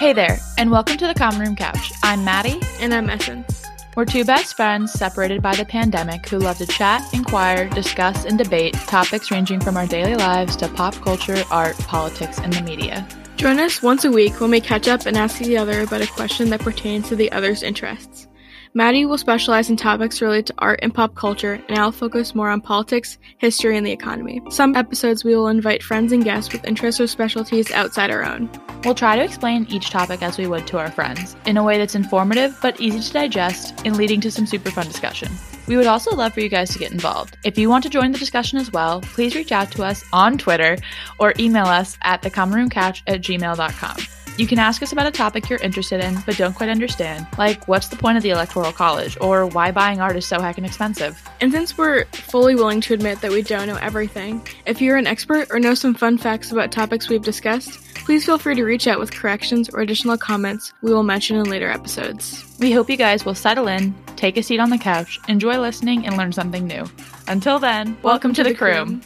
Hey there, and welcome to the Common Room Couch. I'm Maddie. And I'm Essence. We're two best friends separated by the pandemic who love to chat, inquire, discuss, and debate topics ranging from our daily lives to pop culture, art, politics, and the media. Join us once a week when we catch up and ask the other about a question that pertains to the other's interests. Maddie will specialize in topics related to art and pop culture, and I'll focus more on politics, history, and the economy. Some episodes we will invite friends and guests with interests or specialties outside our own. We'll try to explain each topic as we would to our friends, in a way that's informative but easy to digest and leading to some super fun discussion. We would also love for you guys to get involved. If you want to join the discussion as well, please reach out to us on Twitter or email us at thecommonroomcouch at gmail.com. You can ask us about a topic you're interested in but don't quite understand, like what's the point of the Electoral College or why buying art is so heckin' expensive. And since we're fully willing to admit that we don't know everything, if you're an expert or know some fun facts about topics we've discussed, please feel free to reach out with corrections or additional comments we will mention in later episodes. We hope you guys will settle in, take a seat on the couch, enjoy listening, and learn something new. Until then, welcome, welcome to, to, the, the croom.